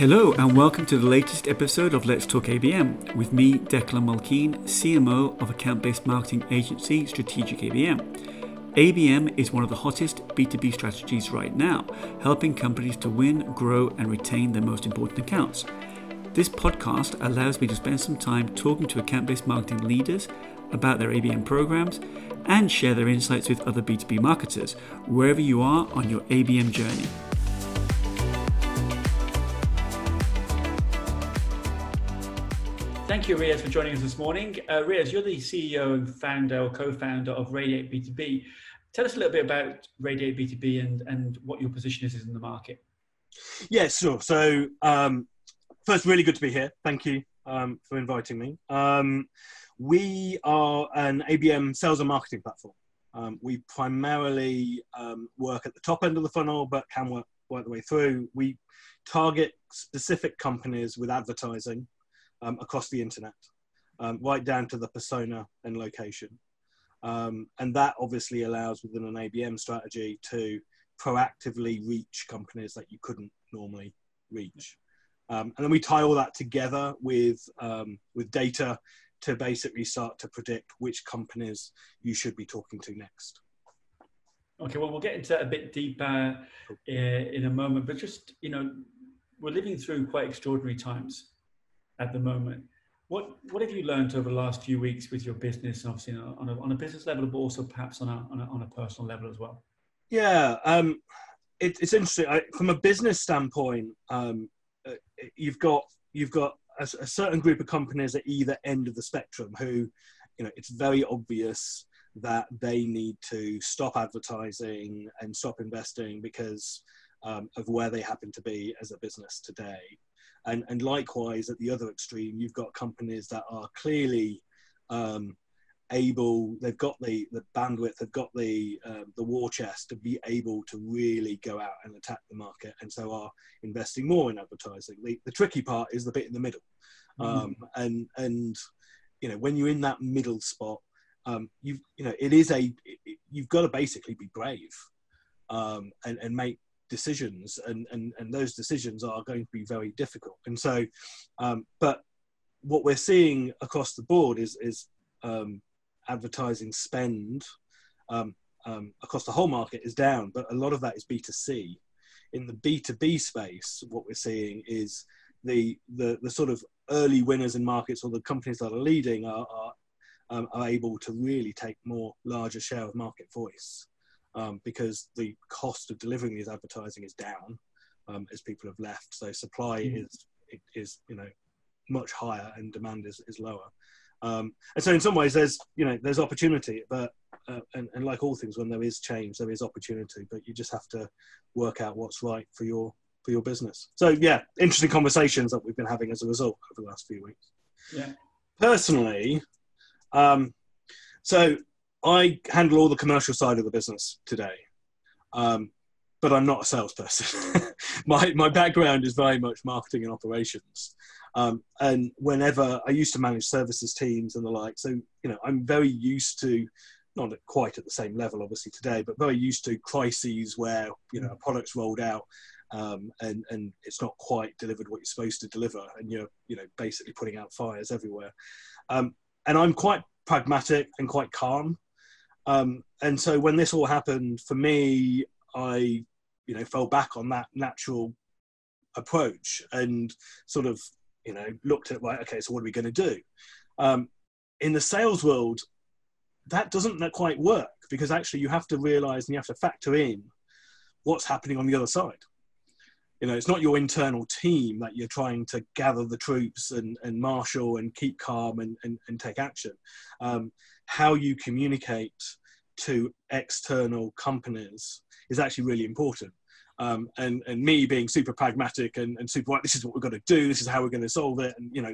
Hello, and welcome to the latest episode of Let's Talk ABM with me, Declan Mulkeen, CMO of account based marketing agency Strategic ABM. ABM is one of the hottest B2B strategies right now, helping companies to win, grow, and retain their most important accounts. This podcast allows me to spend some time talking to account based marketing leaders about their ABM programs and share their insights with other B2B marketers wherever you are on your ABM journey. Thank you, Riaz, for joining us this morning. Uh, Riaz, you're the CEO and founder or co-founder of Radiate B2B. Tell us a little bit about Radiate B2B and, and what your position is in the market. Yeah, sure. So, um, first, really good to be here. Thank you um, for inviting me. Um, we are an ABM sales and marketing platform. Um, we primarily um, work at the top end of the funnel, but can work, work the way through. We target specific companies with advertising um, across the internet, um, right down to the persona and location. Um, and that obviously allows within an ABM strategy to proactively reach companies that you couldn't normally reach. Um, and then we tie all that together with, um, with data to basically start to predict which companies you should be talking to next. Okay, well, we'll get into that a bit deeper uh, in a moment, but just, you know, we're living through quite extraordinary times at the moment. What what have you learned over the last few weeks with your business, obviously on a, on a business level, but also perhaps on a, on a, on a personal level as well? Yeah, um, it, it's interesting. I, from a business standpoint, um, uh, you've got you've got a, a, certain group of companies at either end of the spectrum who, you know, it's very obvious that they need to stop advertising and stop investing because um, of where they happen to be as a business today. And, and likewise, at the other extreme, you've got companies that are clearly um, able, they've got the, the bandwidth, they've got the, uh, the war chest to be able to really go out and attack the market, and so are investing more in advertising. The, the tricky part is the bit in the middle. Mm-hmm. Um, and, and, you know, when you're in that middle spot, um, you've, you know, it is a, it, you've got to basically be brave um, and, and make decisions and, and, and those decisions are going to be very difficult. And so, um, but what we're seeing across the board is, is um, advertising spend um, um across the whole market is down, but a lot of that is B2C. In the B2B space, what we're seeing is the, the, the sort of early winners in markets or the companies that are leading are, are, um, are able to really take more larger share of market voice um, because the cost of delivering these advertising is down um, as people have left. So supply mm. is is you know much higher and demand is, is lower. Um, and so in some ways there's you know there's opportunity, but uh, and, and like all things when there is change there is opportunity, but you just have to work out what's right for your for your business. So yeah, interesting conversations that we've been having as a result over the last few weeks. Yeah. Personally, um, so I handle all the commercial side of the business today, um, but I'm not a salesperson. my my background is very much marketing and operations, um, and whenever I used to manage services teams and the like, so you know I'm very used to not quite at the same level obviously today, but very used to crises where you know a product's rolled out um, and and it's not quite delivered what you're supposed to deliver, and you're you know basically putting out fires everywhere. Um, and I'm quite pragmatic and quite calm um, and so when this all happened, for me, I, you know, fell back on that natural approach and sort of, you know, looked at, right, okay, so what are we going to do? Um, in the sales world, that doesn't quite work because actually you have to realize and you have to factor in what's happening on the other side. You know, it's not your internal team that you're trying to gather the troops and, and marshal and keep calm and, and, and take action. Um, how you communicate to external companies is actually really important. Um, and and me being super pragmatic and, and super this is what we've got to do this is how we're going to solve it and you know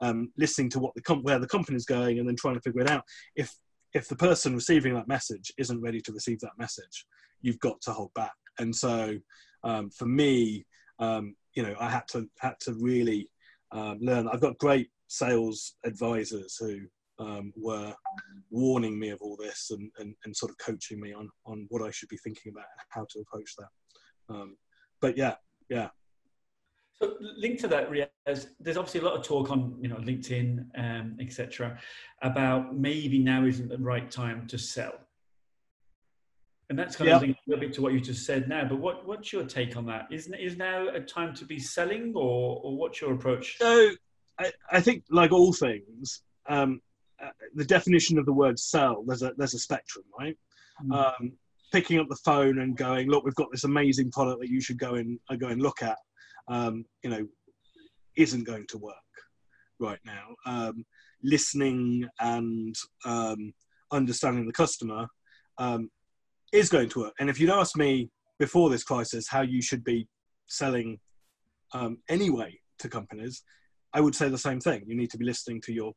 um, listening to what the com- where the company's going and then trying to figure it out if if the person receiving that message isn't ready to receive that message you've got to hold back and so um, for me um, you know I had to had to really um, learn I've got great sales advisors who um, were warning me of all this and, and, and sort of coaching me on, on what I should be thinking about and how to approach that. Um, but yeah, yeah. So linked to that, Riaz, there's obviously a lot of talk on you know LinkedIn, um, etc., about maybe now isn't the right time to sell. And that's kind of linked a little bit to what you just said now. But what, what's your take on that? Is is now a time to be selling, or or what's your approach? So I, I think, like all things, um, uh, the definition of the word sell there's a there's a spectrum, right? Mm. Um, picking up the phone and going, look, we've got this amazing product that you should go and uh, go and look at, um, you know, isn't going to work right now. Um, listening and um, understanding the customer um, is going to work. And if you'd asked me before this crisis how you should be selling um, anyway to companies, I would say the same thing. You need to be listening to your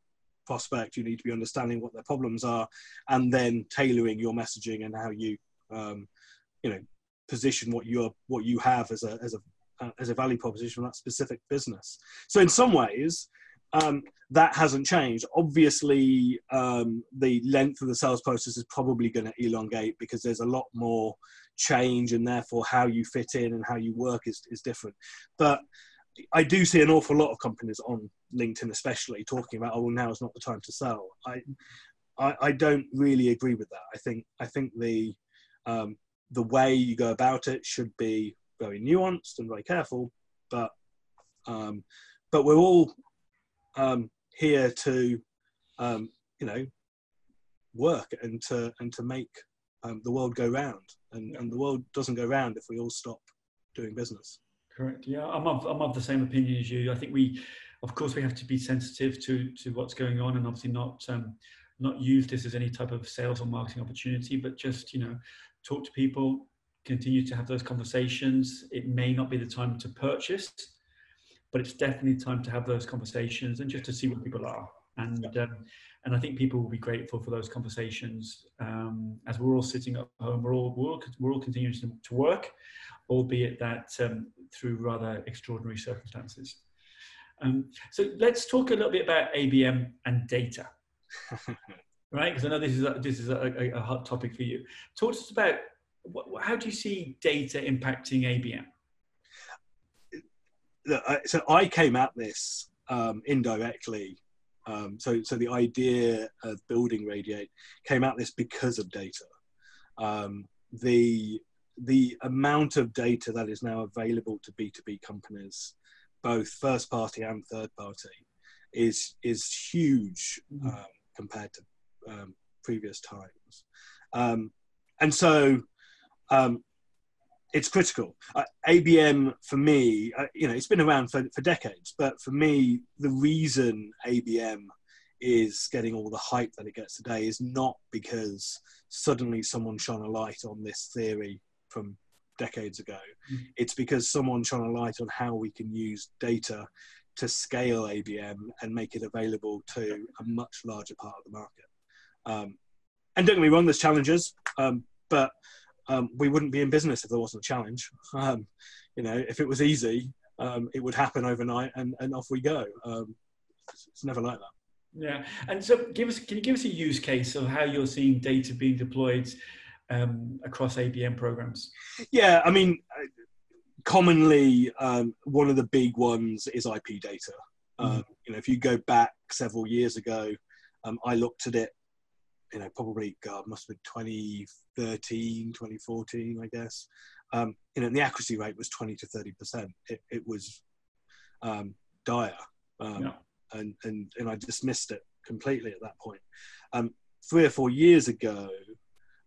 prospect. You need to be understanding what their problems are, and then tailoring your messaging and how you, um, you know, position what you are, what you have as a as a uh, as a value proposition for that specific business. So in some ways, um, that hasn't changed. Obviously, um, the length of the sales process is probably going to elongate because there's a lot more change, and therefore how you fit in and how you work is is different. But I do see an awful lot of companies on LinkedIn, especially talking about, oh, well, now is not the time to sell. I, I, I don't really agree with that. I think, I think the, um, the way you go about it should be very nuanced and very careful, but, um, but we're all um, here to, um, you know, work and to and to make um, the world go round. And, and the world doesn't go round if we all stop doing business. Correct. Yeah, I'm of, I'm of the same opinion as you. I think we, of course, we have to be sensitive to to what's going on, and obviously not um, not use this as any type of sales or marketing opportunity, but just you know, talk to people, continue to have those conversations. It may not be the time to purchase, but it's definitely time to have those conversations and just to see where people are. And um, and I think people will be grateful for those conversations um, as we're all sitting at home. We're all we're all, we're all continuing to, to work, albeit that um, through rather extraordinary circumstances. Um, so let's talk a little bit about ABM and data, right? Because I know this is a, this is a, a, hot topic for you. Talk to us about what, how do you see data impacting ABM? So I came at this um, indirectly. Um, so, so the idea of building Radiate came at this because of data. Um, the the amount of data that is now available to B2B companies, both first party and third party, is is huge mm-hmm. um, compared to um, previous times. Um, and so um, it's critical. Uh, ABM for me, uh, you know, it's been around for, for decades, but for me, the reason ABM is getting all the hype that it gets today is not because suddenly someone shone a light on this theory from decades ago. Mm. It's because someone shone a light on how we can use data to scale ABM and make it available to a much larger part of the market. Um, and don't get me wrong, there's challenges, um, but um, we wouldn't be in business if there wasn't a challenge. Um, you know, if it was easy, um, it would happen overnight and, and off we go. Um, it's, never like that. Yeah, and so give us. Can you give us a use case of how you're seeing data being deployed um, across ABM programs? Yeah, I mean, commonly um, one of the big ones is IP data. Um, mm. You know, if you go back several years ago, um, I looked at it. You know, probably God must have been 2013, 2014, I guess. Um, you know, and the accuracy rate was 20 to 30 percent. It, it was um, dire, um, yeah. and and and I dismissed it completely at that point. Um, three or four years ago,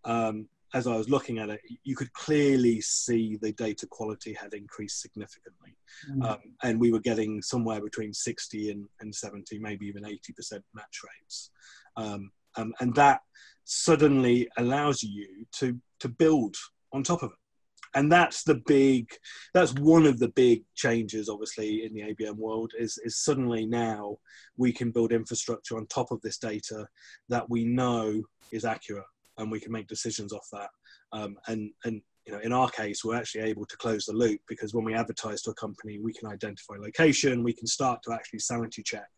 um, as I was looking at it, you could clearly see the data quality had increased significantly. Mm. Um, and we were getting somewhere between 60 and, and 70, maybe even 80% match rates. Um, um, and that suddenly allows you to, to build on top of it. And that's the big, that's one of the big changes, obviously, in the ABM world is, is suddenly now we can build infrastructure on top of this data that we know is accurate and we can make decisions off that. Um, and and you know, in our case, we're actually able to close the loop because when we advertise to a company, we can identify location, we can start to actually sanity check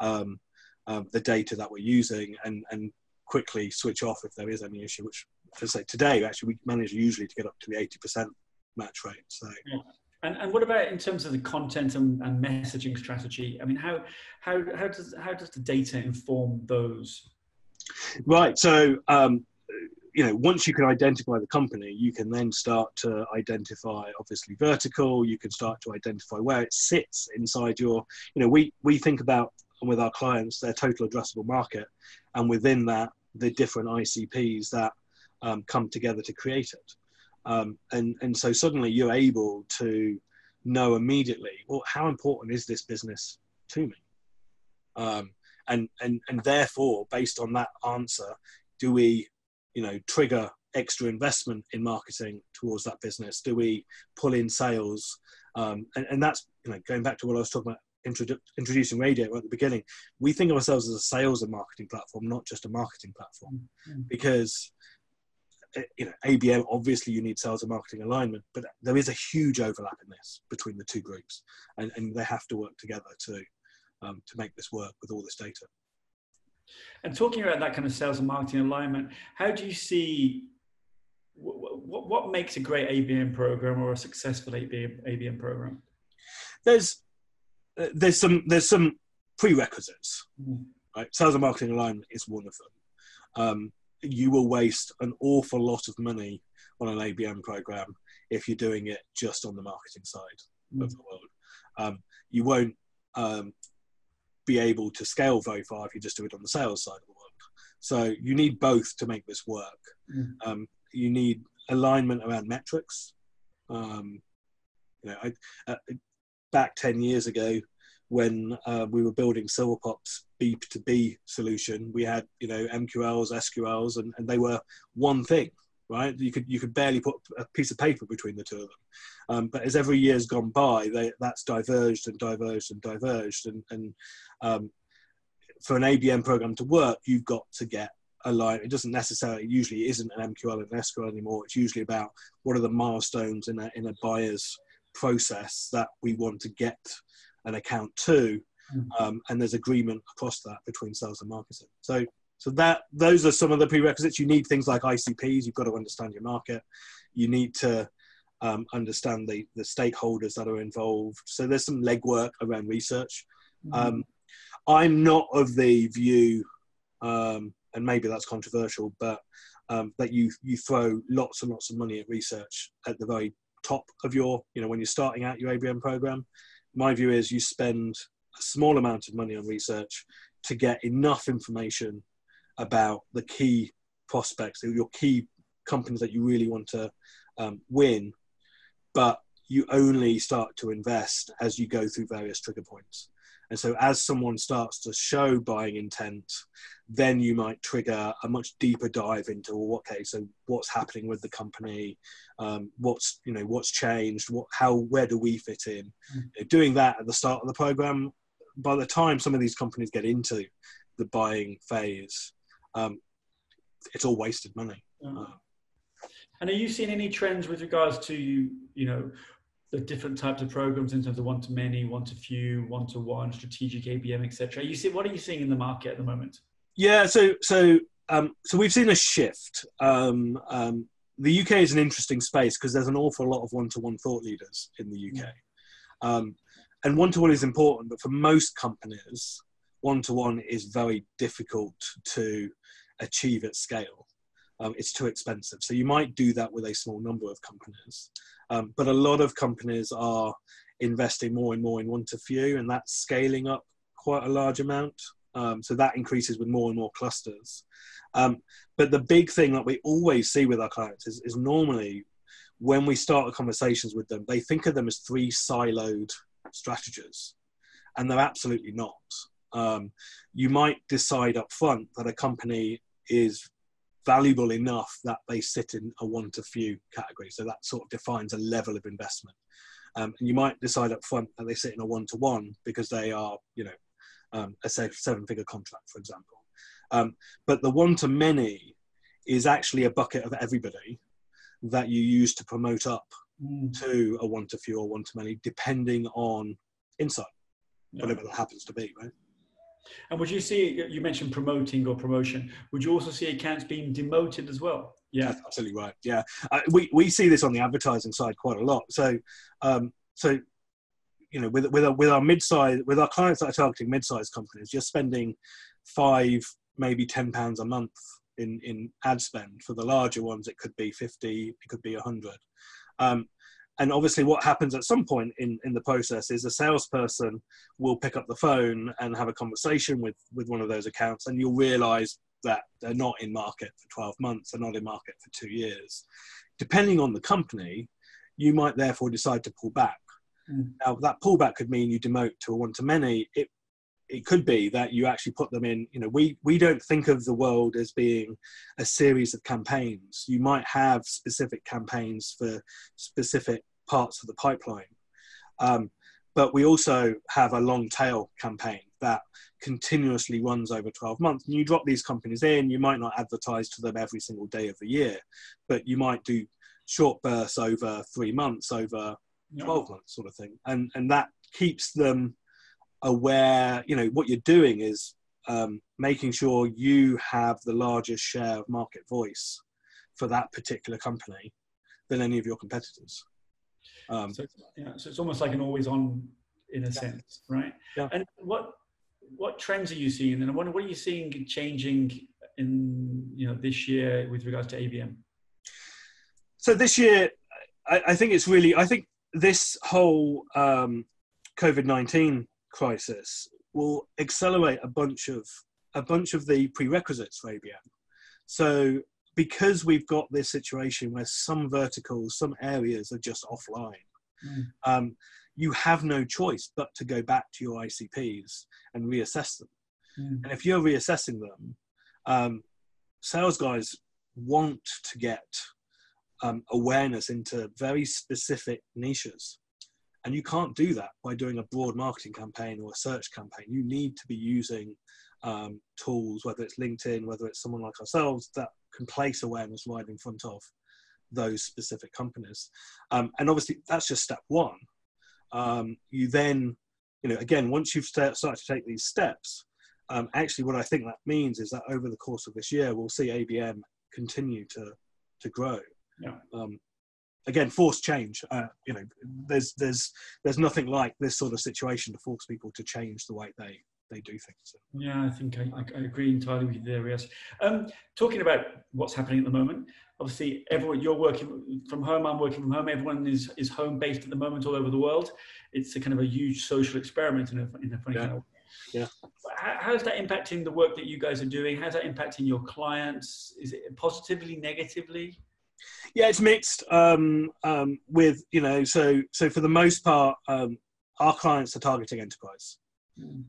um, um, the data that we're using, and and quickly switch off if there is any issue. Which, to say today, actually, we manage usually to get up to the eighty percent match rate. So. Yeah. And, and what about in terms of the content and, and messaging strategy? I mean, how, how, how, does, how does the data inform those? Right. So, um, you know, once you can identify the company, you can then start to identify, obviously, vertical. You can start to identify where it sits inside your. You know, we we think about with our clients their total addressable market, and within that, the different ICPs that um, come together to create it. Um, and and so suddenly you're able to know immediately, well, how important is this business to me? Um, and and and therefore, based on that answer, do we you know trigger extra investment in marketing towards that business? Do we pull in sales? Um, and, and that's you know going back to what I was talking about introdu- introducing Radiate at the beginning. We think of ourselves as a sales and marketing platform, not just a marketing platform, mm-hmm. because eh, you know ABM obviously you need sales and marketing alignment, but there is a huge overlap in this between the two groups, and, and they have to work together to um, to make this work with all this data. And talking about that kind of sales and marketing alignment, how do you see what, what makes a great ABM program or a successful ABM, ABM program? There's uh, there's some there's some prerequisites. Mm. Right, sales and marketing alignment is one of them. Um, you will waste an awful lot of money on an ABM program if you're doing it just on the marketing side mm. of the world. Um, you won't um, be able to scale very far if you just do it on the sales side of the world. So you need both to make this work. Mm. Um, you need alignment around metrics. Um, you know, I, uh, back ten years ago, when uh, we were building Silverpop's B to B solution, we had you know MQLs, SQLs, and, and they were one thing right? You could you could barely put a piece of paper between the two of them. Um, but as every year's gone by, they, that's diverged and diverged and diverged. And, and um, for an ABM program to work, you've got to get a line. It doesn't necessarily usually isn't an MQL and an SQL anymore. It's usually about what are the milestones in a in a buyer's process that we want to get an account to. Mm-hmm. Um, and there's agreement across that between sales and marketing. So so that those are some of the prerequisites. You need things like ICPs. You've got to understand your market. You need to um, understand the the stakeholders that are involved. So there's some legwork around research. Mm-hmm. Um, I'm not of the view, um, and maybe that's controversial, but um, that you you throw lots and lots of money at research at the very top of your, you know, when you're starting out your ABM program. My view is you spend a small amount of money on research to get enough information about the key prospects, your key companies that you really want to um, win, but you only start to invest as you go through various trigger points. And so, as someone starts to show buying intent, then you might trigger a much deeper dive into well, okay, so what's happening with the company, um, what's you know what's changed, what how where do we fit in? Mm. Doing that at the start of the program, by the time some of these companies get into the buying phase, um, it's all wasted money. Mm. Uh, and are you seeing any trends with regards to you, you know the different types of programs in terms of one to many, one to few, one to one, strategic ABM, etc. You see, what are you seeing in the market at the moment? Yeah, so so um, so we've seen a shift. Um, um, the UK is an interesting space because there's an awful lot of one-to-one thought leaders in the UK, um, and one-to-one is important. But for most companies, one-to-one is very difficult to achieve at scale. Um, it's too expensive. So you might do that with a small number of companies. Um, but a lot of companies are investing more and more in one to few, and that's scaling up quite a large amount. Um, so that increases with more and more clusters. Um, but the big thing that we always see with our clients is, is normally when we start conversations with them, they think of them as three siloed strategies, and they're absolutely not. Um, you might decide up front that a company is valuable enough that they sit in a one to few category. So that sort of defines a level of investment. Um, and you might decide up front that they sit in a one to one because they are, you know, um, a seven figure contract, for example. Um, but the one to many is actually a bucket of everybody that you use to promote up mm. to a one to few or one to many, depending on insight, yeah. whatever that happens to be, right? And would you see, you mentioned promoting or promotion, would you also see accounts being demoted as well? Yeah, That's absolutely right. Yeah, uh, we, we see this on the advertising side quite a lot. So, um, so you know with with our, with our mid-size with our clients that are targeting mid-sized companies, you're spending five maybe ten pounds a month in in ad spend. For the larger ones, it could be fifty, it could be a hundred. Um, and obviously, what happens at some point in, in the process is a salesperson will pick up the phone and have a conversation with with one of those accounts, and you'll realise that they're not in market for 12 months, they're not in market for two years. Depending on the company, you might therefore decide to pull back. Mm. Now, that pullback could mean you demote to a one to many. It it could be that you actually put them in you know we we don't think of the world as being a series of campaigns you might have specific campaigns for specific parts of the pipeline. Um, but we also have a long tail campaign that continuously runs over 12 months. And you drop these companies in you might not advertise to them every single day of the year but you might do short bursts over three months over 12 months sort of thing. And and that keeps them aware, you know, what you're doing is um, making sure you have the largest share of market voice for that particular company than any of your competitors. Um, so, yeah, so it's almost like an always on in a yeah. sense, right? Yeah. And what what trends are you seeing? And I wonder what are you seeing changing in you know this year with regards to ABM? So this year, I, I think it's really I think this whole um, COVID nineteen crisis will accelerate a bunch of a bunch of the prerequisites for ABM. So because we've got this situation where some verticals, some areas are just offline, mm. um, you have no choice but to go back to your ICPs and reassess them. Mm. And if you're reassessing them, um, sales guys want to get um, awareness into very specific niches. And you can't do that by doing a broad marketing campaign or a search campaign. You need to be using um, tools, whether it's LinkedIn, whether it's someone like ourselves, that can place awareness right in front of those specific companies. Um, and obviously, that's just step one. Um, you then, you know, again, once you've start, started to take these steps, um, actually, what I think that means is that over the course of this year, we'll see ABM continue to to grow. Yeah. Um, again force change uh, you know there's there's there's nothing like this sort of situation to force people to change the way they they do things yeah i think i, I agree entirely with you there yes um, talking about what's happening at the moment obviously everyone you're working from home i'm working from home everyone is is home based at the moment all over the world it's a kind of a huge social experiment in a, in a funny yeah. yeah. how's that impacting the work that you guys are doing how's that impacting your clients is it positively negatively yeah, it's mixed. Um, um, with you know, so so for the most part, um, our clients are targeting enterprise.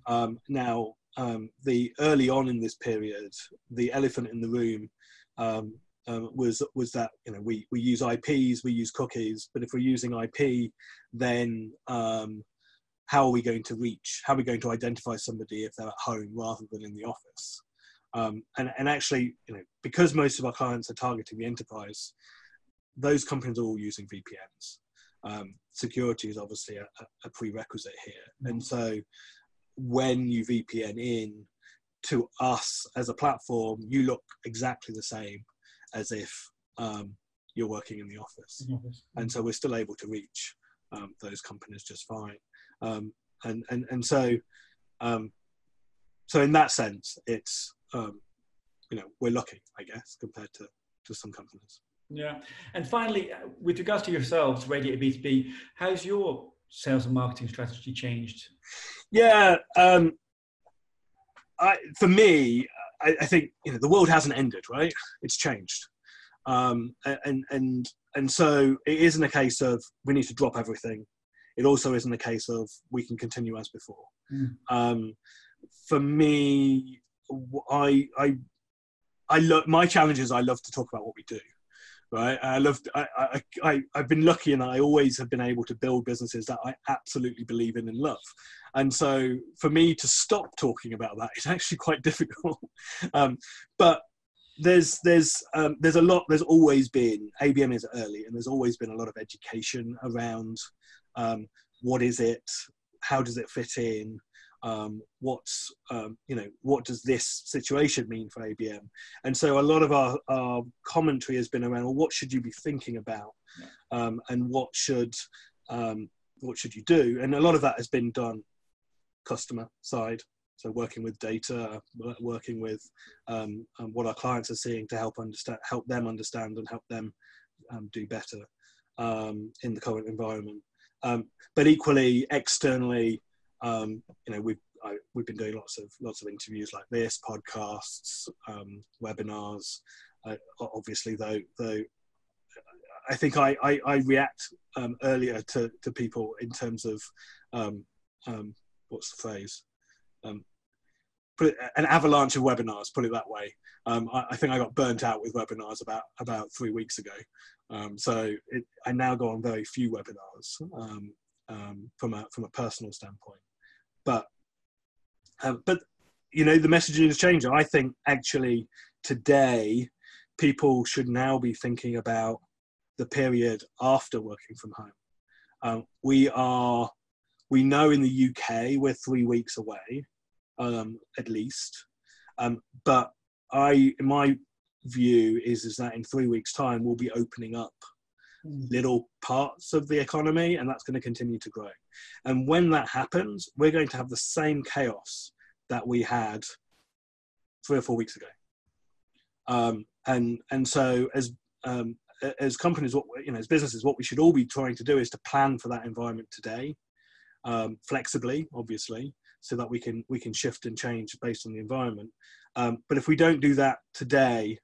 Um, now, um, the early on in this period, the elephant in the room um, um, was was that you know we we use IPs, we use cookies, but if we're using IP, then um, how are we going to reach? How are we going to identify somebody if they're at home rather than in the office? Um, and, and actually, you know, because most of our clients are targeting the enterprise, those companies are all using VPNs. Um, security is obviously a, a prerequisite here. And so when you VPN in to us as a platform, you look exactly the same as if um, you're working in the office. Mm-hmm. And so we're still able to reach um, those companies just fine. Um, and, and, and so, um, so in that sense, it's um, you know we're lucky, I guess, compared to to some companies. Yeah, and finally, uh, with regards to yourselves, Radiate B two B, how's your sales and marketing strategy changed? Yeah, um, I, for me, I, I, think you know the world hasn't ended, right? It's changed, um, and and and so it isn't a case of we need to drop everything. It also isn't a case of we can continue as before. Mm. Um, for me, I I I love my challenge is I love to talk about what we do. Right, I love. I, I, I, I've been lucky, and I always have been able to build businesses that I absolutely believe in and love. And so, for me to stop talking about that is actually quite difficult. um, but there's there's um, there's a lot. There's always been ABM is early, and there's always been a lot of education around um, what is it, how does it fit in, um, what's um, you know what does this situation mean for ABM? And so a lot of our, our commentary has been around well, what should you be thinking about, um, and what should um, what should you do? And a lot of that has been done customer side, so working with data, working with um, um, what our clients are seeing to help understand, help them understand, and help them um, do better um, in the current environment. Um, but equally, externally, um, you know, we've I, we've been doing lots of lots of interviews like this, podcasts, webinars. Uh, obviously, though, though I think I, I, I react um, earlier to, to people in terms of um, um, what's the phrase? Um, put an avalanche of webinars. Put it that way. Um, I, I, think I got burnt out with webinars about about three weeks ago. Um, so it, I now go on very few webinars from a from a personal standpoint. But uh, but you know the messaging is changing. I think actually today people should now be thinking about the period after working from home. Um, we are, we know in the UK we're three weeks away, um, at least. Um, but I, my view is is that in three weeks' time we'll be opening up. Little parts of the economy, and that's going to continue to grow. And when that happens, we're going to have the same chaos that we had three or four weeks ago. Um, and and so as um, as companies, what you know, as businesses, what we should all be trying to do is to plan for that environment today, um, flexibly, obviously, so that we can we can shift and change based on the environment. Um, but if we don't do that today,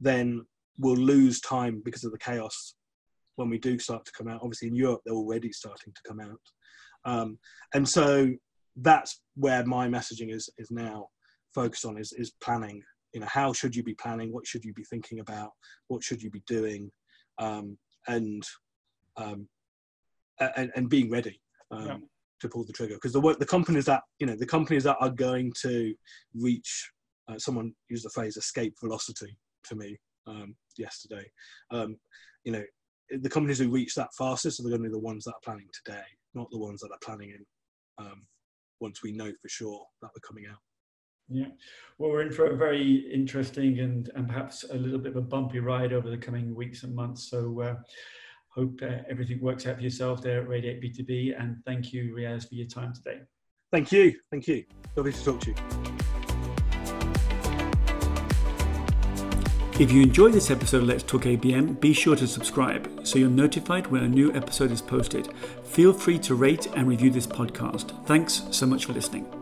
then we'll lose time because of the chaos when we do start to come out. Obviously, in Europe, they're already starting to come out, um, and so that's where my messaging is is now focused on is is planning. You know how should you be planning? What should you be thinking about? What should you be doing? Um, and, um, and and being ready um, yeah. to pull the trigger. Because the the companies that you know the companies that are going to reach uh, someone used the phrase escape velocity to me um, yesterday um, you know the companies who reach that fastest are going to be the ones that are planning today not the ones that are planning in um, once we know for sure that we're coming out yeah, well, we're in for a very interesting and, and perhaps a little bit of a bumpy ride over the coming weeks and months. So, uh, hope uh, everything works out for yourself there at Radiate B2B. And thank you, Riaz, for your time today. Thank you. Thank you. Lovely to talk to you. If you enjoyed this episode of Let's Talk ABM, be sure to subscribe so you're notified when a new episode is posted. Feel free to rate and review this podcast. Thanks so much for listening.